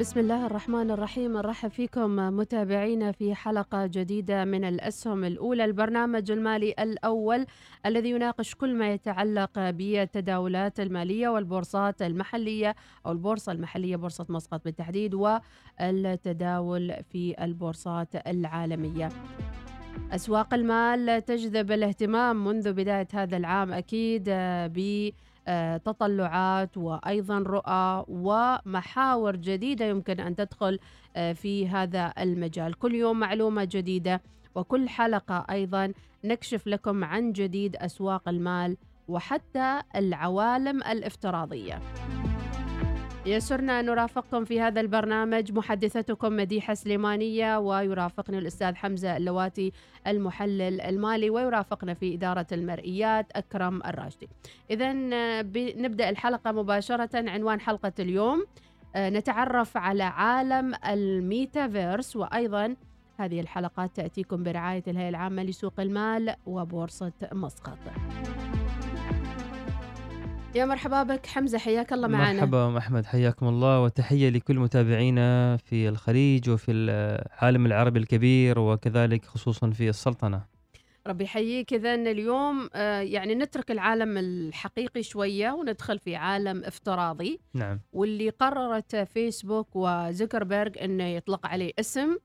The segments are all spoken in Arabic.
بسم الله الرحمن الرحيم. نرحب فيكم متابعينا في حلقة جديدة من الأسهم الأولى البرنامج المالي الأول الذي يناقش كل ما يتعلق بالتداولات المالية والبورصات المحلية أو البورصة المحلية بورصة مسقط بالتحديد والتداول في البورصات العالمية. أسواق المال تجذب الاهتمام منذ بداية هذا العام أكيد ب تطلعات وأيضا رؤى ومحاور جديدة يمكن أن تدخل آه، في هذا المجال. كل يوم معلومة جديدة وكل حلقة أيضا نكشف لكم عن جديد أسواق المال وحتى العوالم الافتراضية. يسرنا أن نرافقكم في هذا البرنامج. محدثتكم مديحة سليمانية ويرافقني الأستاذ حمزة اللواتي المحلل المالي ويرافقنا في إدارة المرئيات أكرم الراشدي. إذا نبدأ الحلقة مباشرة. عنوان حلقة اليوم آه، نتعرف على عالم الميتافيرس. وأيضا هذه الحلقات تأتيكم برعاية الهيئة العامة لسوق المال وبورصة مسقط. يا مرحبا بك حمزة حياك الله معنا. مرحبا أحمد حياكم الله. وتحية لكل متابعينا في الخليج وفي العالم العربي الكبير وكذلك خصوصا في السلطنة. ربي يحييك. إذا اليوم آه، يعني نترك العالم الحقيقي شوية وندخل في عالم افتراضي. نعم. واللي قررت فيسبوك وزكربيرج أنه يطلق عليه اسم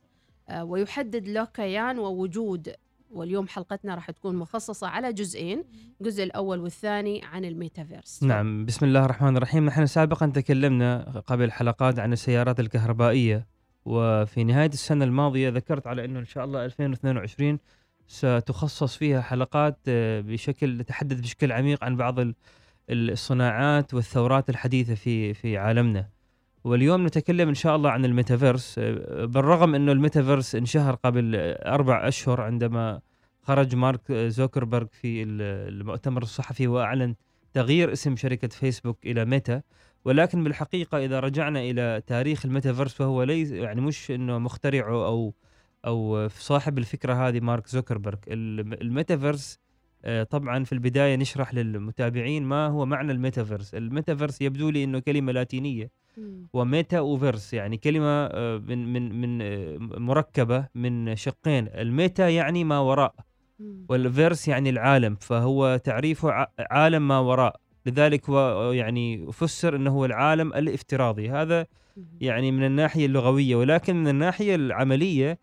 آه، ويحدد له كيان ووجود واليوم حلقتنا راح تكون مخصصة على جزئين الجزء الأول والثاني عن الميتافيرس. نعم بسم الله الرحمن الرحيم. نحن سابقا تكلمنا قبل حلقات عن السيارات الكهربائية وفي نهاية السنة الماضية ذكرت على أنه إن شاء الله 2022 ستخصص فيها حلقات آه، بشكل تحدث بشكل عميق عن بعض الصناعات والثورات الحديثة في في عالمنا. واليوم نتكلم إن شاء الله عن الميتافيرس. آه، بالرغم إنه الميتافيرس انشهر قبل أربع أشهر عندما خرج مارك زوكربيرج في المؤتمر الصحفي وأعلن تغيير اسم شركة فيسبوك إلى ميتا. ولكن بالحقيقة إذا رجعنا إلى تاريخ الميتافيرس فهو ليس يعني مش إنه مخترعه أو أو صاحب الفكرة هذه مارك زوكربيرج الميتافيرس آه، طبعا في البداية نشرح للمتابعين ما هو معنى الميتافيرس. الميتافيرس يبدو لي إنه كلمة لاتينية. وميتا وفيرس يعني كلمة آه، من من من آه، مركبة من شقين. الميتا يعني ما وراء والفيرس يعني العالم فهو تعريفه عالم ما وراء. لذلك هو يعني فسر إنه هو العالم الافتراضي. هذا يعني من الناحية اللغوية ولكن من الناحية العملية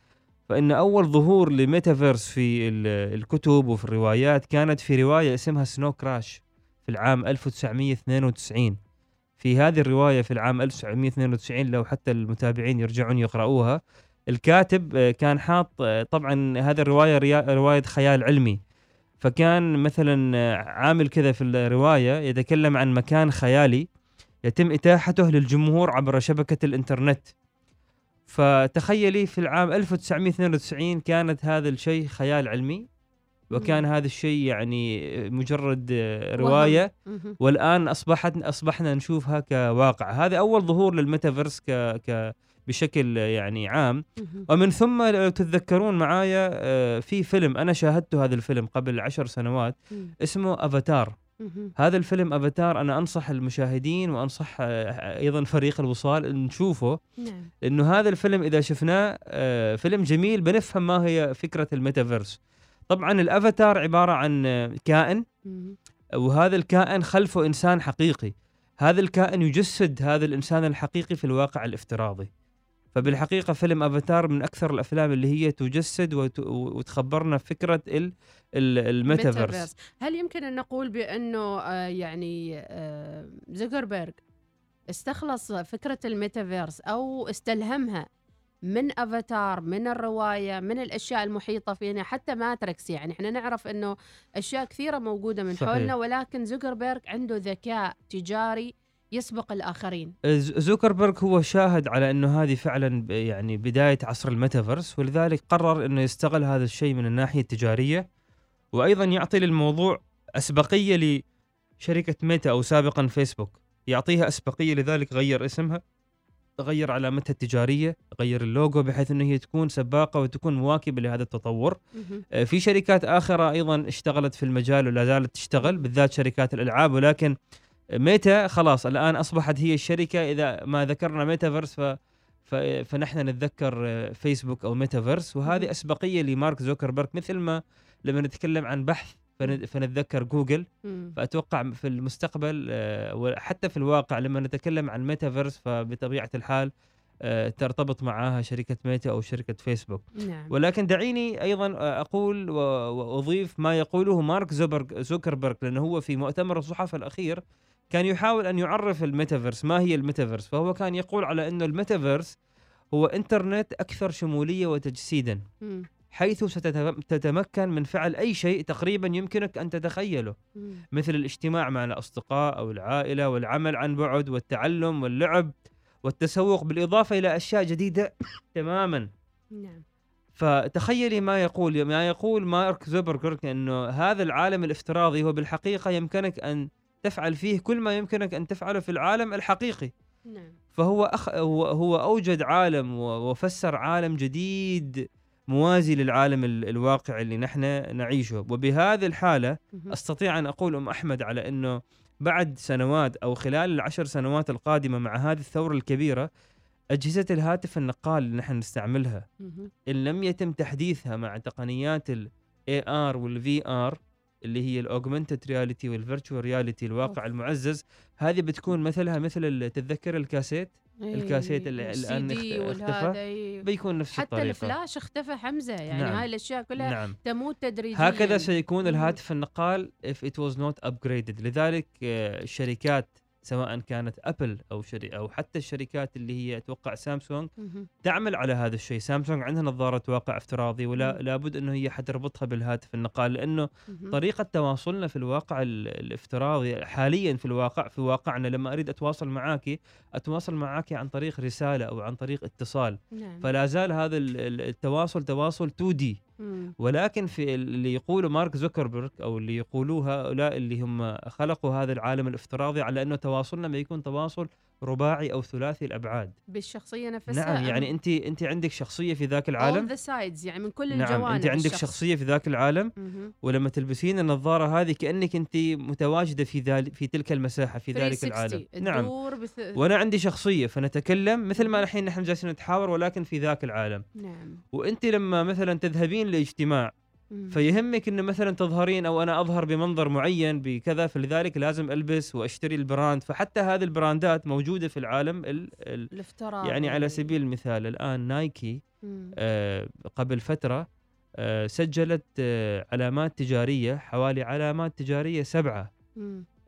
فإن أول ظهور لميتافيرس في الكتب وفي الروايات كانت في رواية اسمها سنو كراش في العام 1992 في هذه الرواية في العام 1992 لو حتى المتابعين يرجعون يقرؤوها الكاتب آه، كان حاط آه، طبعا هذه الرواية رواية خيال علمي. فكان مثلا آه، عامل كذا في الرواية يتكلم عن مكان خيالي يتم إتاحته للجمهور عبر شبكة الإنترنت. فتخيلي في العام 1992 كانت هذا الشيء خيال علمي. وكان هذا الشيء يعني مجرد رواية. والآن اصبحت أصبحنا نشوفها كواقع. هذا أول ظهور للميتافيرس ك ك بشكل يعني عام. ومن ثم لو تتذكرون معايا آه، في فيلم أنا شاهدته هذا الفيلم قبل عشر سنوات اسمه أفاتار. هذا الفيلم أفاتار أنا أنصح المشاهدين وأنصح آه، أيضا فريق الوصال إن نشوفه نعم. لأنه هذا الفيلم إذا شفناه آه، فيلم جميل بنفهم ما هي فكرة الميتافيرس. طبعا الأفاتار عبارة عن كائن وهذا الكائن خلفه إنسان حقيقي. هذا الكائن يجسد هذا الإنسان الحقيقي في الواقع الافتراضي. فبالحقيقة فيلم أفاتار من أكثر الأفلام اللي هي تجسد وت- وتخبرنا فكرة ال- ال- الميتافيرس. هل يمكن أن نقول بأنه آه، يعني آه، زوكربيرج استخلص فكرة الميتافيرس أو استلهمها من افاتار من الرواية من الأشياء المحيطة فينا حتى ماتريكس يعني. إحنا نعرف إنه أشياء كثيرة موجودة من صحيح. حولنا ولكن زوكربيرج عنده ذكاء تجاري يسبق الآخرين. ز- زوكربيرج هو شاهد على إنه هذه فعلا يعني بداية عصر الميتافيرس ولذلك قرر إنه يستغل هذا الشيء من الناحية التجارية وأيضا يعطي للموضوع أسبقية لشركة ميتا أو سابقا فيسبوك يعطيها أسبقية لذلك غير اسمها. غير علامتها التجارية غير اللوجو بحيث إنه هي تكون سباقة وتكون مواكبة لهذا التطور. آه، في شركات أخرى أيضا اشتغلت في المجال ولا زالت تشتغل بالذات شركات الألعاب ولكن ميتا خلاص الآن أصبحت هي الشركة إذا ما ذكرنا ميتافيرس ف فنحن نتذكر آه، فيسبوك أو ميتافيرس وهذه. أسبقية لمارك زوكربيرج مثل ما لما نتكلم عن بحث فنتذكر جوجل. مم. فأتوقع في المستقبل آه، وحتى في الواقع لما نتكلم عن ميتافيرس فبطبيعة الحال آه، ترتبط معها شركة ميتا أو شركة فيسبوك نعم. ولكن دعيني أيضا أقول و- وأضيف ما يقوله مارك زوبرج زوكربيرج لأنه هو في مؤتمر الصحافه الأخير كان يحاول أن يعرف الميتافيرس ما هي الميتافيرس. فهو كان يقول على انه الميتافيرس هو إنترنت أكثر شمولية وتجسيدا. مم. حيث ستتمكن من فعل أي شيء تقريبا يمكنك أن تتخيله. مثل الاجتماع مع الأصدقاء أو العائلة والعمل عن بعد والتعلم واللعب والتسوق بالإضافة إلى أشياء جديدة تماما. نعم. فتخيلي ما يقول ما يقول مارك زوبرغرك إنه هذا العالم الافتراضي هو بالحقيقة يمكنك أن تفعل فيه كل ما يمكنك أن تفعله في العالم الحقيقي. نعم. فهو أخ هو, هو أوجد عالم و- وفسر عالم جديد موازي للعالم ال- الواقع اللي نحن نعيشه وبهذه الحالة مهم. أستطيع أن أقول أم أحمد على إنه بعد سنوات أو خلال العشر سنوات القادمة مع هذه الثورة الكبيرة أجهزة الهاتف النقال اللي نحن نستعملها. إن لم يتم تحديثها مع تقنيات ال AR وال VR اللي هي ال augmented reality وال virtual reality الواقع. المعزز هذه بتكون مثلها مثل تتذكر الكاسيت الكاسيت إيه، اللي والهذا، اختفى. إيه. بيكون نفس حتى الطريقة الفلاش اختفى حمزة يعني نعم. هاي الأشياء كلها نعم تموت تدريجيا هكذا سيكون. الهاتف النقال if it was not upgraded لذلك آه، الشركات سواء كانت ابل أو شري أو حتى الشركات اللي هي أتوقع سامسونج. تعمل على هذا الشيء سامسونج عندها نظارة واقع افتراضي ولا. لابد إنه هي حتربطها بالهاتف النقال لأنه. طريقة تواصلنا في الواقع ال- الافتراضي حاليا في الواقع في واقعنا لما أريد أتواصل معاكي أتواصل معاكي عن طريق رسالة أو عن طريق اتصال نعم فلا زال هذا ال- ال- التواصل تواصل 2 دي. ولكن في اللي يقوله مارك زوكربيرج أو اللي يقولوه هؤلاء اللي هم خلقوا هذا العالم الافتراضي على أنه تواصلنا ما يكون تواصل رباعي أو ثلاثي الأبعاد. بالشخصية نفسها. نعم يعني انت انت عندك شخصية في ذاك العالم؟ all the sides يعني من كل نعم الجوانب انت عندك الشخص. شخصية في ذاك العالم. ولما تلبسين النظارة هذه كأنك انت متواجدة في ذلك في تلك المساحة في ذلك 360 العالم. نعم. بث... وأنا عندي شخصية فنتكلم مثل ما الحين نحن جالسين نتحاور ولكن في ذاك العالم. نعم. وانت لما مثلا تذهبين لإجتماع. فيهمك انه مثلا تظهرين أو أنا أظهر بمنظر معين بكذا فلذلك لازم ألبس وأشتري البراند فحتى هذه البراندات موجودة في العالم ال ال الافتراض يعني على سبيل المثال الآن نايكي. آه قبل فترة آه سجلت آه علامات تجارية حوالي علامات تجارية سبعة.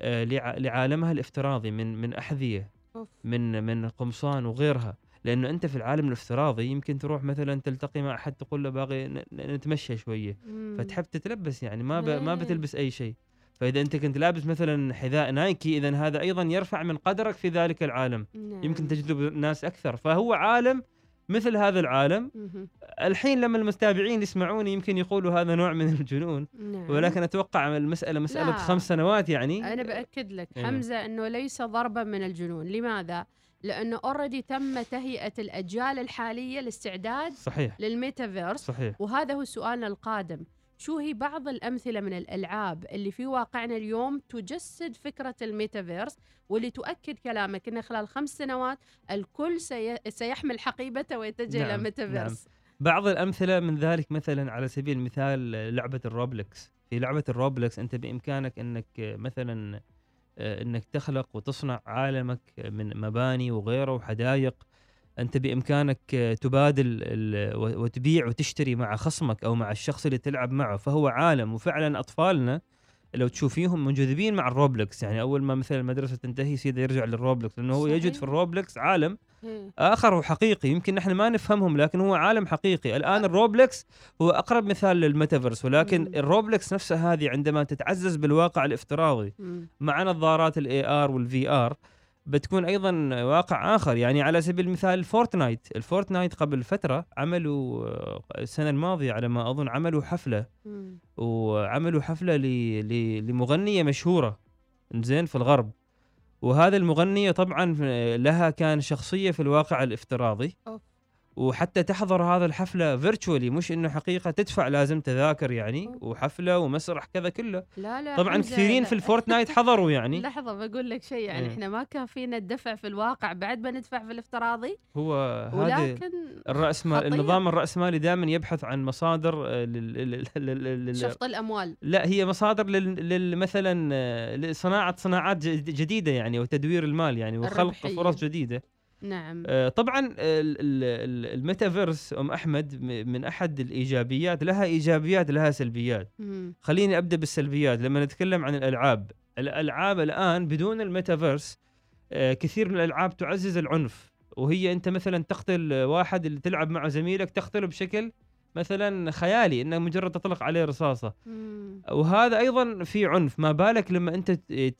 آه لع- لعالمها الافتراضي من من أحذية أوف. من من قمصان وغيرها لأنه أنت في العالم الافتراضي يمكن تروح مثلا تلتقي مع أحد تقول له باغي نتمشى شوية مم. فتحب تتلبس يعني ما ب... ما إيه. بتلبس أي شيء فإذا أنت كنت لابس مثلا حذاء نايكي اذا هذا أيضا يرفع من قدرك في ذلك العالم نعم. يمكن تجذب ناس أكثر فهو عالم مثل هذا العالم. الحين لما المتابعين يسمعوني يمكن يقولوا هذا نوع من الجنون نعم. ولكن أتوقع المساله مسألة لا. خمس سنوات يعني أنا بأكد لك إيه. حمزة أنه ليس ضربا من الجنون لماذا؟ لأنه already تم تهيئة الأجيال الحالية الاستعداد صحيح. للميتافيرس. صحيح. وهذا هو سؤالنا القادم. شو هي بعض الأمثلة من الألعاب اللي في واقعنا اليوم تجسد فكرة الميتافيرس واللي تؤكد كلامك أنه خلال خمس سنوات الكل سي... سيحمل حقيبته ويتجه نعم، إلى ميتافيرس بعض الأمثلة من ذلك مثلا على سبيل المثال لعبة الروبلكس. في لعبة الروبلكس أنت بإمكانك إنك مثلا إنك تخلق وتصنع عالمك من مباني وغيره وحدائق أنت بإمكانك آه، تبادل وتبيع وتشتري مع خصمك أو مع الشخص اللي تلعب معه. فهو عالم وفعلا أطفالنا لو تشوفيهم منجذبين مع الروبلكس يعني أول ما مثلا المدرسة تنتهي سيده يرجع للروبلكس لأنه هو يجد. في الروبلكس عالم. آخر وحقيقي يمكن نحن ما نفهمهم لكن هو عالم حقيقي الآن الروبلكس هو أقرب مثال للميتافيرس ولكن مم. الروبلكس نفسها هذه عندما تتعزز بالواقع الافتراضي مم. مع نظارات ال AR وال VR بتكون أيضا واقع آخر. يعني على سبيل المثال فورتنايت. الفورتنايت قبل فترة عملوا آه، السنة الماضية على ما أظن عملوا حفلة. مم. وعملوا حفلة ل... ل... لمغنية مشهورة. زين في الغرب. وهذا المغنية طبعا لها كان شخصية في الواقع الافتراضي. أوف. وحتى تحضر هذا الحفلة virtually مش إنه حقيقة تدفع لازم تذاكر يعني. وحفلة ومسرح كذا كله لا لا طبعا كثيرين. في الفورتنايت حضروا يعني لحظة بقول لك شيء يعني إيه. إحنا ما كافينا الدفع في الواقع بعد بندفع في الافتراضي هو هذا ولكن الرأسمال. النظام الرأسمالي دائما يبحث عن مصادر آه،. شفط الأموال لا هي مصادر. مثلا آه، لصناعة صناعات جديدة يعني وتدوير المال يعني وخلق. فرص جديدة نعم. آه، طبعا ال- ال- ال- الميتافيرس أم أحمد من أحد الإيجابيات لها إيجابيات لها سلبيات. مم. خليني أبدأ بالسلبيات. لما نتكلم عن الألعاب الألعاب الآن بدون الميتافيرس آه، كثير من الألعاب تعزز العنف. وهي أنت مثلا تقتل واحد اللي تلعب معه زميلك تقتله بشكل مثلا خيالي إنه مجرد تطلق عليه رصاصة. مم. وهذا أيضا في عنف. ما بالك لما أنت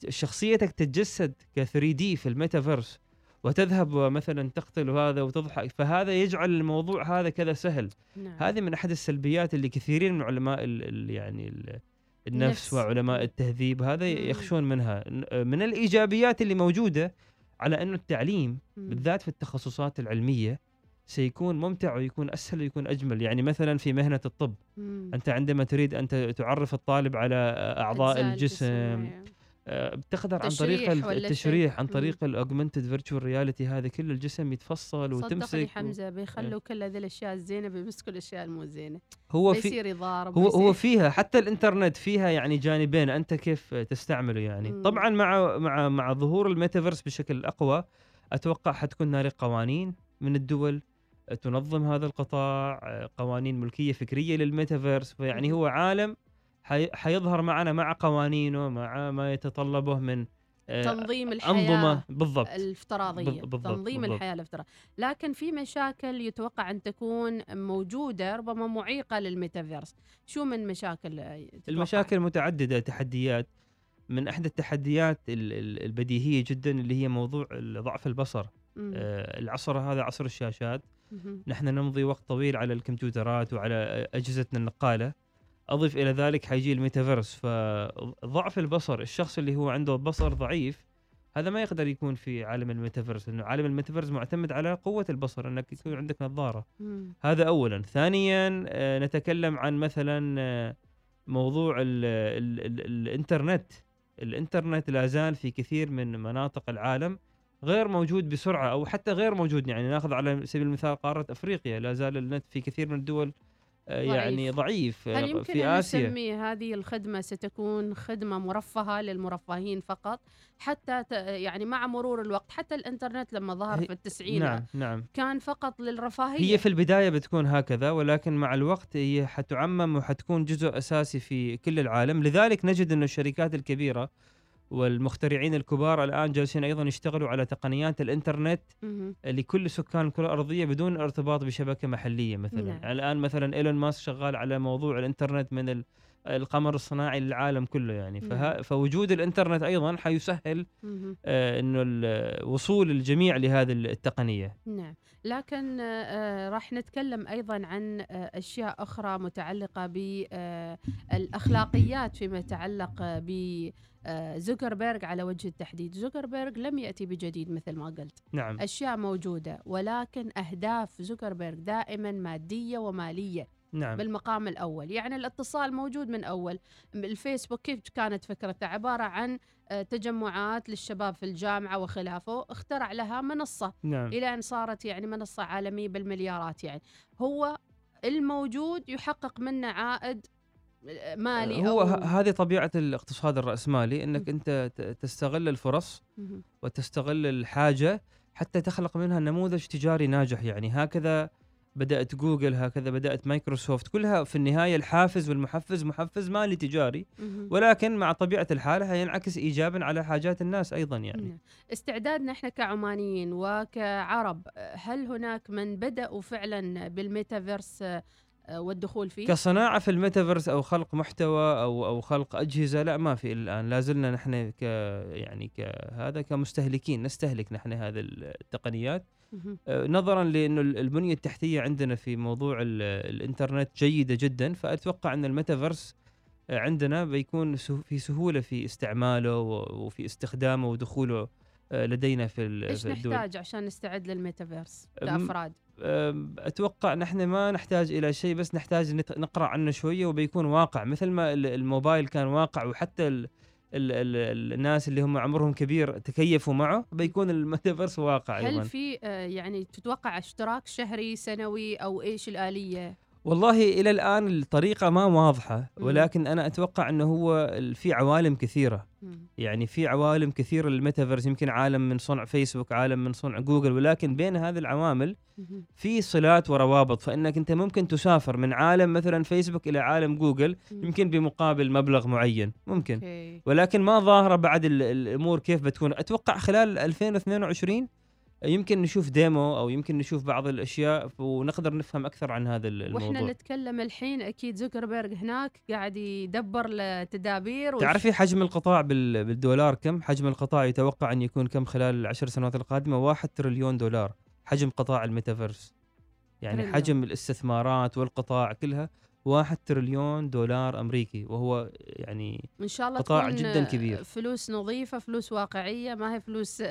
شخصيتك تتجسد ك 3 دي في الميتافيرس؟ وتذهب مثلا تقتل هذا وتضحك فهذا يجعل الموضوع هذا كذا سهل نعم هذه من أحد السلبيات اللي كثيرين من علماء ال ال يعني ال النفس النفس. وعلماء. التهذيب هذا مم. يخشون منها ن- من الإيجابيات اللي موجودة على انه التعليم مم. بالذات في التخصصات العلمية سيكون ممتع ويكون أسهل ويكون أجمل يعني مثلا في مهنة الطب مم. أنت عندما تريد أن تعرف الطالب على أعضاء الجسم. آه، بتقدر عن طريق. التشريح عن. طريق ال augmented virtual reality هذا كل الجسم يتفصل صدقني وتمسك و- حمزة بيخلوا كل هذه الأشياء الزينة بيمسكوا الأشياء المو زينة هو في بيصير يضارب هو هو فيها حتى الإنترنت فيها يعني جانبين أنت كيف تستعمله يعني مم. طبعا مع مع مع ظهور الميتافيرس بشكل أقوى أتوقع حتكون هنالك قوانين من الدول تنظم هذا القطاع آه، قوانين ملكية فكرية للميتافيرس فيعني. هو عالم حي- حيظهر معنا مع قوانينه مع ما يتطلبه من آه، تنظيم الحياة أنظمة. بالضبط. الافتراضية. بال- بالضبط، تنظيم بالضبط. الحياة الافتراضية. لكن في مشاكل يتوقع أن تكون موجودة ربما معيقة للميتافيرس. شو من مشاكل آه، تتوقع؟ المشاكل متعددة تحديات. من إحدى التحديات ال- ال- البديهية جدا اللي هي موضوع ضعف البصر. مم. آه، العصر هذا عصر الشاشات. مهم. نحن نمضي وقت طويل على الكمبيوترات وعلى أجهزتنا النقالة. أضف إلى ذلك حيجي الميتافيرس فضعف البصر الشخص اللي هو عنده بصر ضعيف هذا ما يقدر يكون في عالم الميتافيرس لأنه عالم الميتافيرس معتمد على قوة البصر أنك يكون عندك نظارة. مم. هذا اولا. ثانيا آه، نتكلم عن مثلا آه، موضوع ال ال ال الإنترنت. الإنترنت لا زال في كثير من مناطق العالم غير موجود بسرعة أو حتى غير موجود. يعني ناخذ على سبيل المثال قارة أفريقيا لا زال النت في كثير من الدول آه، يعني ضعيف آه، هل يمكن في أن آسيا. نسمي هذه الخدمة ستكون خدمة مرفهة للمرفهين فقط؟ حتى يعني مع مرور الوقت حتى الإنترنت لما ظهر في التسعينات نعم نعم. كان فقط للرفاهية. هي في البداية بتكون هكذا ولكن مع الوقت هي حتعمم وحتكون جزء أساسي في كل العالم. لذلك نجد انه الشركات الكبيرة والمخترعين الكبار الآن جالسين أيضا يشتغلوا على تقنيات الإنترنت مهم. لكل سكان الكره الارضيه بدون ارتباط بشبكة محلية مثلا نعم. الآن مثلا إيلون ماسك شغال على موضوع الإنترنت من ال- القمر الصناعي للعالم كله يعني فها نعم. فوجود الإنترنت أيضا حيسهل. آه إنه وصول الجميع لهذه التقنية نعم لكن آه، آه، راح نتكلم أيضا عن آه، أشياء أخرى متعلقة بالأخلاقيات فيما يتعلق ب آه، زوكربيرغ على وجه التحديد. زوكربيرغ لم يأتي بجديد مثل ما قلت. نعم. أشياء موجودة ولكن أهداف زوكربيرغ دائما مادية ومالية نعم. بالمقام الأول. يعني الاتصال موجود من أول. الفيسبوك كيف كانت فكرته؟ عبارة عن آه، تجمعات للشباب في الجامعة وخلافه اخترع لها منصة نعم. إلى أن صارت يعني منصة عالمية بالمليارات يعني. هو الموجود يحقق منه عائد مالي هو أو هذه طبيعة الاقتصاد الرأسمالي إنك. أنت تستغل الفرص. وتستغل الحاجة حتى تخلق منها نموذج تجاري ناجح يعني هكذا بدأت جوجل هكذا بدأت مايكروسوفت كلها في النهاية الحافز والمحفز محفز مالي تجاري. ولكن مع طبيعة الحال هينعكس ايجابا على حاجات الناس أيضا يعني نعم. استعدادنا إحنا كعمانيين وكعرب هل هناك من بدأوا فعلا بالميتافيرس والدخول فيه؟ كصناعة في الميتافيرس أو خلق محتوى أو أو خلق أجهزة لا ما في الآن لا زلنا نحن ك يعني كهذا كمستهلكين نستهلك نحن هذه التقنيات. آه، نظرا لأنه ال- البنية التحتية عندنا في موضوع ال- الإنترنت جيدة جدا فأتوقع أن الميتافيرس آه، عندنا بيكون في سهولة في استعماله وفي استخدامه ودخوله آه، لدينا في ال- إيش الدول نحتاج عشان نستعد للميتافيرس كأفراد؟ أتوقع نحن ما نحتاج إلى شيء بس نحتاج نقرأ عنه شوية وبيكون واقع مثل ما ال- الموبايل كان واقع وحتى ال ال ال الناس اللي هم عمرهم كبير تكيفوا معه بيكون الميتافيرس واقع هل في آه، يعني تتوقع اشتراك شهري سنوي أو إيش الآلية؟ والله إلى الآن الطريقة ما واضحة. ولكن أنا أتوقع إنه هو في عوالم كثيرة. يعني في عوالم كثيرة للميتافيرس يمكن عالم من صنع فيسبوك عالم من صنع جوجل ولكن بين هذه العوالم. في صلات وروابط فإنك أنت ممكن تسافر من عالم مثلا فيسبوك إلى عالم جوجل. يمكن بمقابل مبلغ معين ممكن ولكن ما ظاهرة بعد ال- الأمور كيف بتكون أتوقع خلال 2022 يمكن نشوف demo أو يمكن نشوف بعض الأشياء ونقدر نفهم أكثر عن هذا ال- وإحنا الموضوع. نتكلم الحين أكيد زوكربيرج هناك قاعد يدبر التدابير وش- تعرفي حجم القطاع بال- بالدولار كم؟ حجم القطاع يتوقع أن يكون كم خلال العشر سنوات القادمة؟ واحد تريليون دولار. حجم قطاع الميتافيرس. يعني تريليون. حجم الاستثمارات والقطاع كلها واحد تريليون دولار أمريكي وهو يعني إن شاء الله قطاع تكون جداً كبير. فلوس نظيفة فلوس واقعية ما هي فلوس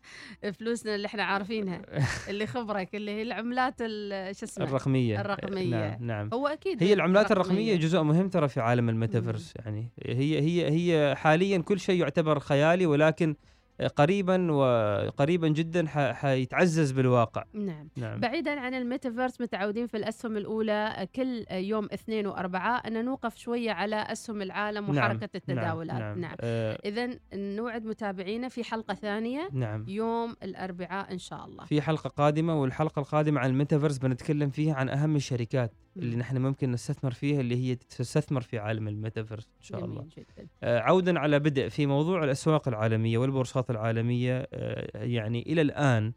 فلوسنا اللي إحنا عارفينها اللي خبرك اللي هي العملات ال- شو اسمه؟ الرقمية. الرقمية. نعم نعم. هو أكيد هي العملات الرقمية. جزء مهم ترى في عالم الميتافيرس يعني هي هي هي حاليا كل شيء يعتبر خيالي ولكن قريبا وقريبا جدا حيتعزز بالواقع. نعم. نعم. بعيدا عن الميتافيرس متعودين في الأسهم الأولى كل يوم اثنين واربعاء ان نوقف شوية على أسهم العالم نعم، وحركة التداولات. نعم, نعم. آه. اذا نوعد متابعينا في حلقة ثانية نعم. يوم الأربعاء إن شاء الله. في حلقة قادمة والحلقة القادمة عن الميتافيرس بنتكلم فيها عن أهم الشركات. اللي. نحن ممكن نستثمر فيها اللي هي تستثمر في عالم الميتافيرس إن شاء الله. جدا. آه عودا على بدء في موضوع الأسواق العالمية والبورصات العالمية. آه يعني إلى الآن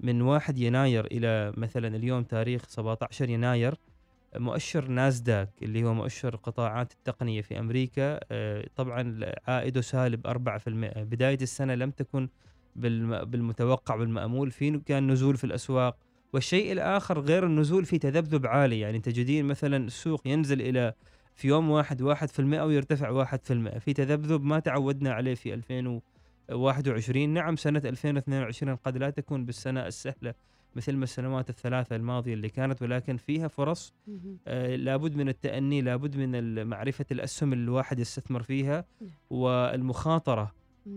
من 1 يناير إلى مثلا اليوم تاريخ 17 يناير مؤشر ناسداك اللي هو مؤشر قطاعات التقنية في أمريكا آه، طبعا عائده سالب 4% بداية السنة لم تكن بالم- بالمتوقع والمأمول. في كان نزول في الأسواق؟ والشيء الآخر غير النزول في تذبذب عالي يعني تجدين مثلا السوق ينزل إلى في يوم واحد واحد في المئة ويرتفع واحد في المئة في تذبذب ما تعودنا عليه في 2021 نعم سنة 2022 قد لا تكون بالسنة السهلة مثل ما السنوات الثلاثة الماضية اللي كانت ولكن فيها فرص. آه، لابد من التأني لابد من معرفة الأسهم اللي الواحد يستثمر فيها نعم. والمخاطرة.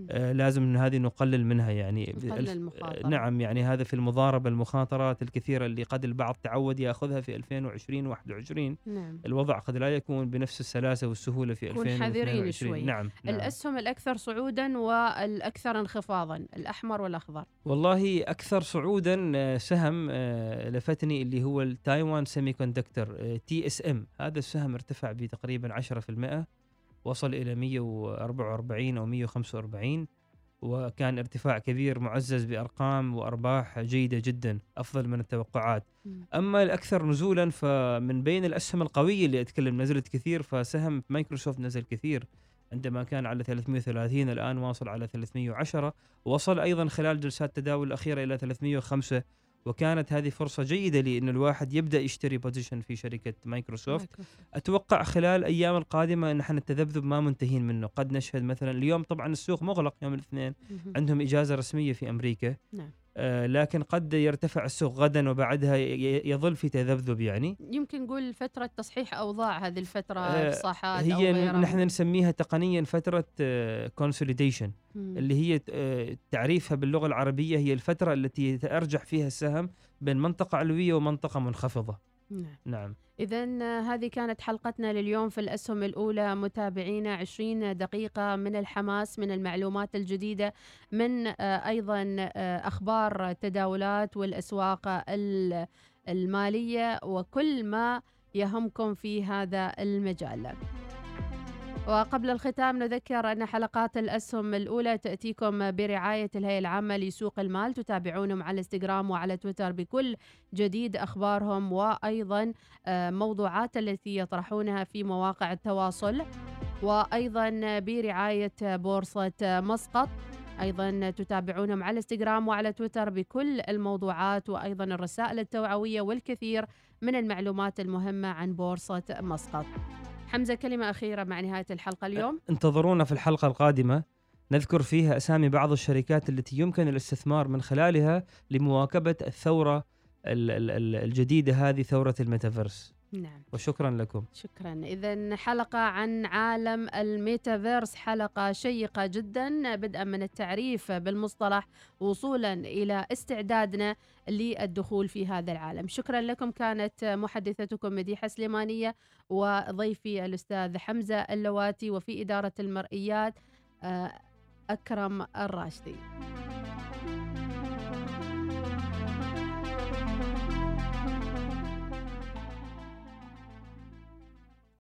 آه، لازم من هذه نقلل منها يعني. نقلل المخاطرة. آه، نعم يعني هذا في المضاربة المخاطرات الكثيرة اللي قد البعض تعود يأخذها في 2020 21 نعم. الوضع قد لا يكون بنفس السلاسة والسهولة في كون 2022 حذرين شوي. نعم, نعم. الأسهم الأكثر صعودا والأكثر انخفاضا الأحمر والأخضر. والله أكثر صعودا آه، سهم آه، لفتني اللي هو ال Taiwan Semiconductor TSM. هذا السهم ارتفع بتقريبا 10% وصل إلى 144 أو 145 وكان ارتفاع كبير معزز بأرقام وأرباح جيدة جدا أفضل من التوقعات. مم. أما الأكثر نزولا فمن بين الأسهم القوية اللي أتكلم نزلت كثير فسهم مايكروسوفت نزل كثير. عندما كان على 330 الآن واصل على 310 وصل أيضا خلال جلسات التداول الأخيرة إلى 305 وكانت هذه فرصة جيدة لي انه الواحد يبدأ يشتري position في شركة مايكروسوفت. أتوقع خلال الأيام القادمة إن إحنا التذبذب ما منتهين منه قد نشهد مثلا اليوم طبعا السوق مغلق يوم الاثنين. عندهم إجازة رسمية في أمريكا نعم. آه لكن قد يرتفع السوق غدا وبعدها يظل في تذبذب يعني يمكن نقول فترة تصحيح أوضاع هذه الفترة آه، إفصاحات أو هي غيرها. ن- نحن نسميها تقنيا فترة كونسوليديشن مم. اللي هي آه، تعريفها باللغة العربية هي الفترة التي يتأرجح فيها السهم بين منطقة علوية ومنطقة منخفضة نعم. نعم. إذا هذه كانت حلقتنا لليوم في الأسهم الأولى. متابعينا 20 دقيقة من الحماس من المعلومات الجديدة من آه، أيضا آه، أخبار التداولات والأسواق ال- المالية وكل ما يهمكم في هذا المجال. وقبل الختام نذكر أن حلقات الأسهم الأولى تأتيكم برعاية الهيئة العامة لسوق المال. تتابعونهم على الانستغرام وعلى تويتر بكل جديد أخبارهم وأيضا آه، موضوعات التي يطرحونها في مواقع التواصل. وأيضا برعاية بورصة مسقط. أيضا تتابعونهم على الانستغرام وعلى تويتر بكل الموضوعات. وأيضا الرسائل التوعوية والكثير من المعلومات المهمة عن بورصة مسقط. حمزة كلمة أخيرة مع نهاية الحلقة اليوم. انتظرونا في الحلقة القادمة. نذكر فيها أسامي بعض الشركات التي يمكن الاستثمار من خلالها لمواكبة الثورة ال- ال- ال- الجديدة هذه ثورة الميتافيرس. نعم. وشكرا لكم. شكرا. إذا حلقة عن عالم الميتافيرس حلقة شيقة جدا بدءا من التعريف بالمصطلح وصولا إلى استعدادنا للدخول في هذا العالم. شكرا لكم. كانت محدثتكم مديحة سليمانية وضيفي الأستاذ حمزة اللواتي وفي إدارة المرئيات آه، أكرم الراشدي.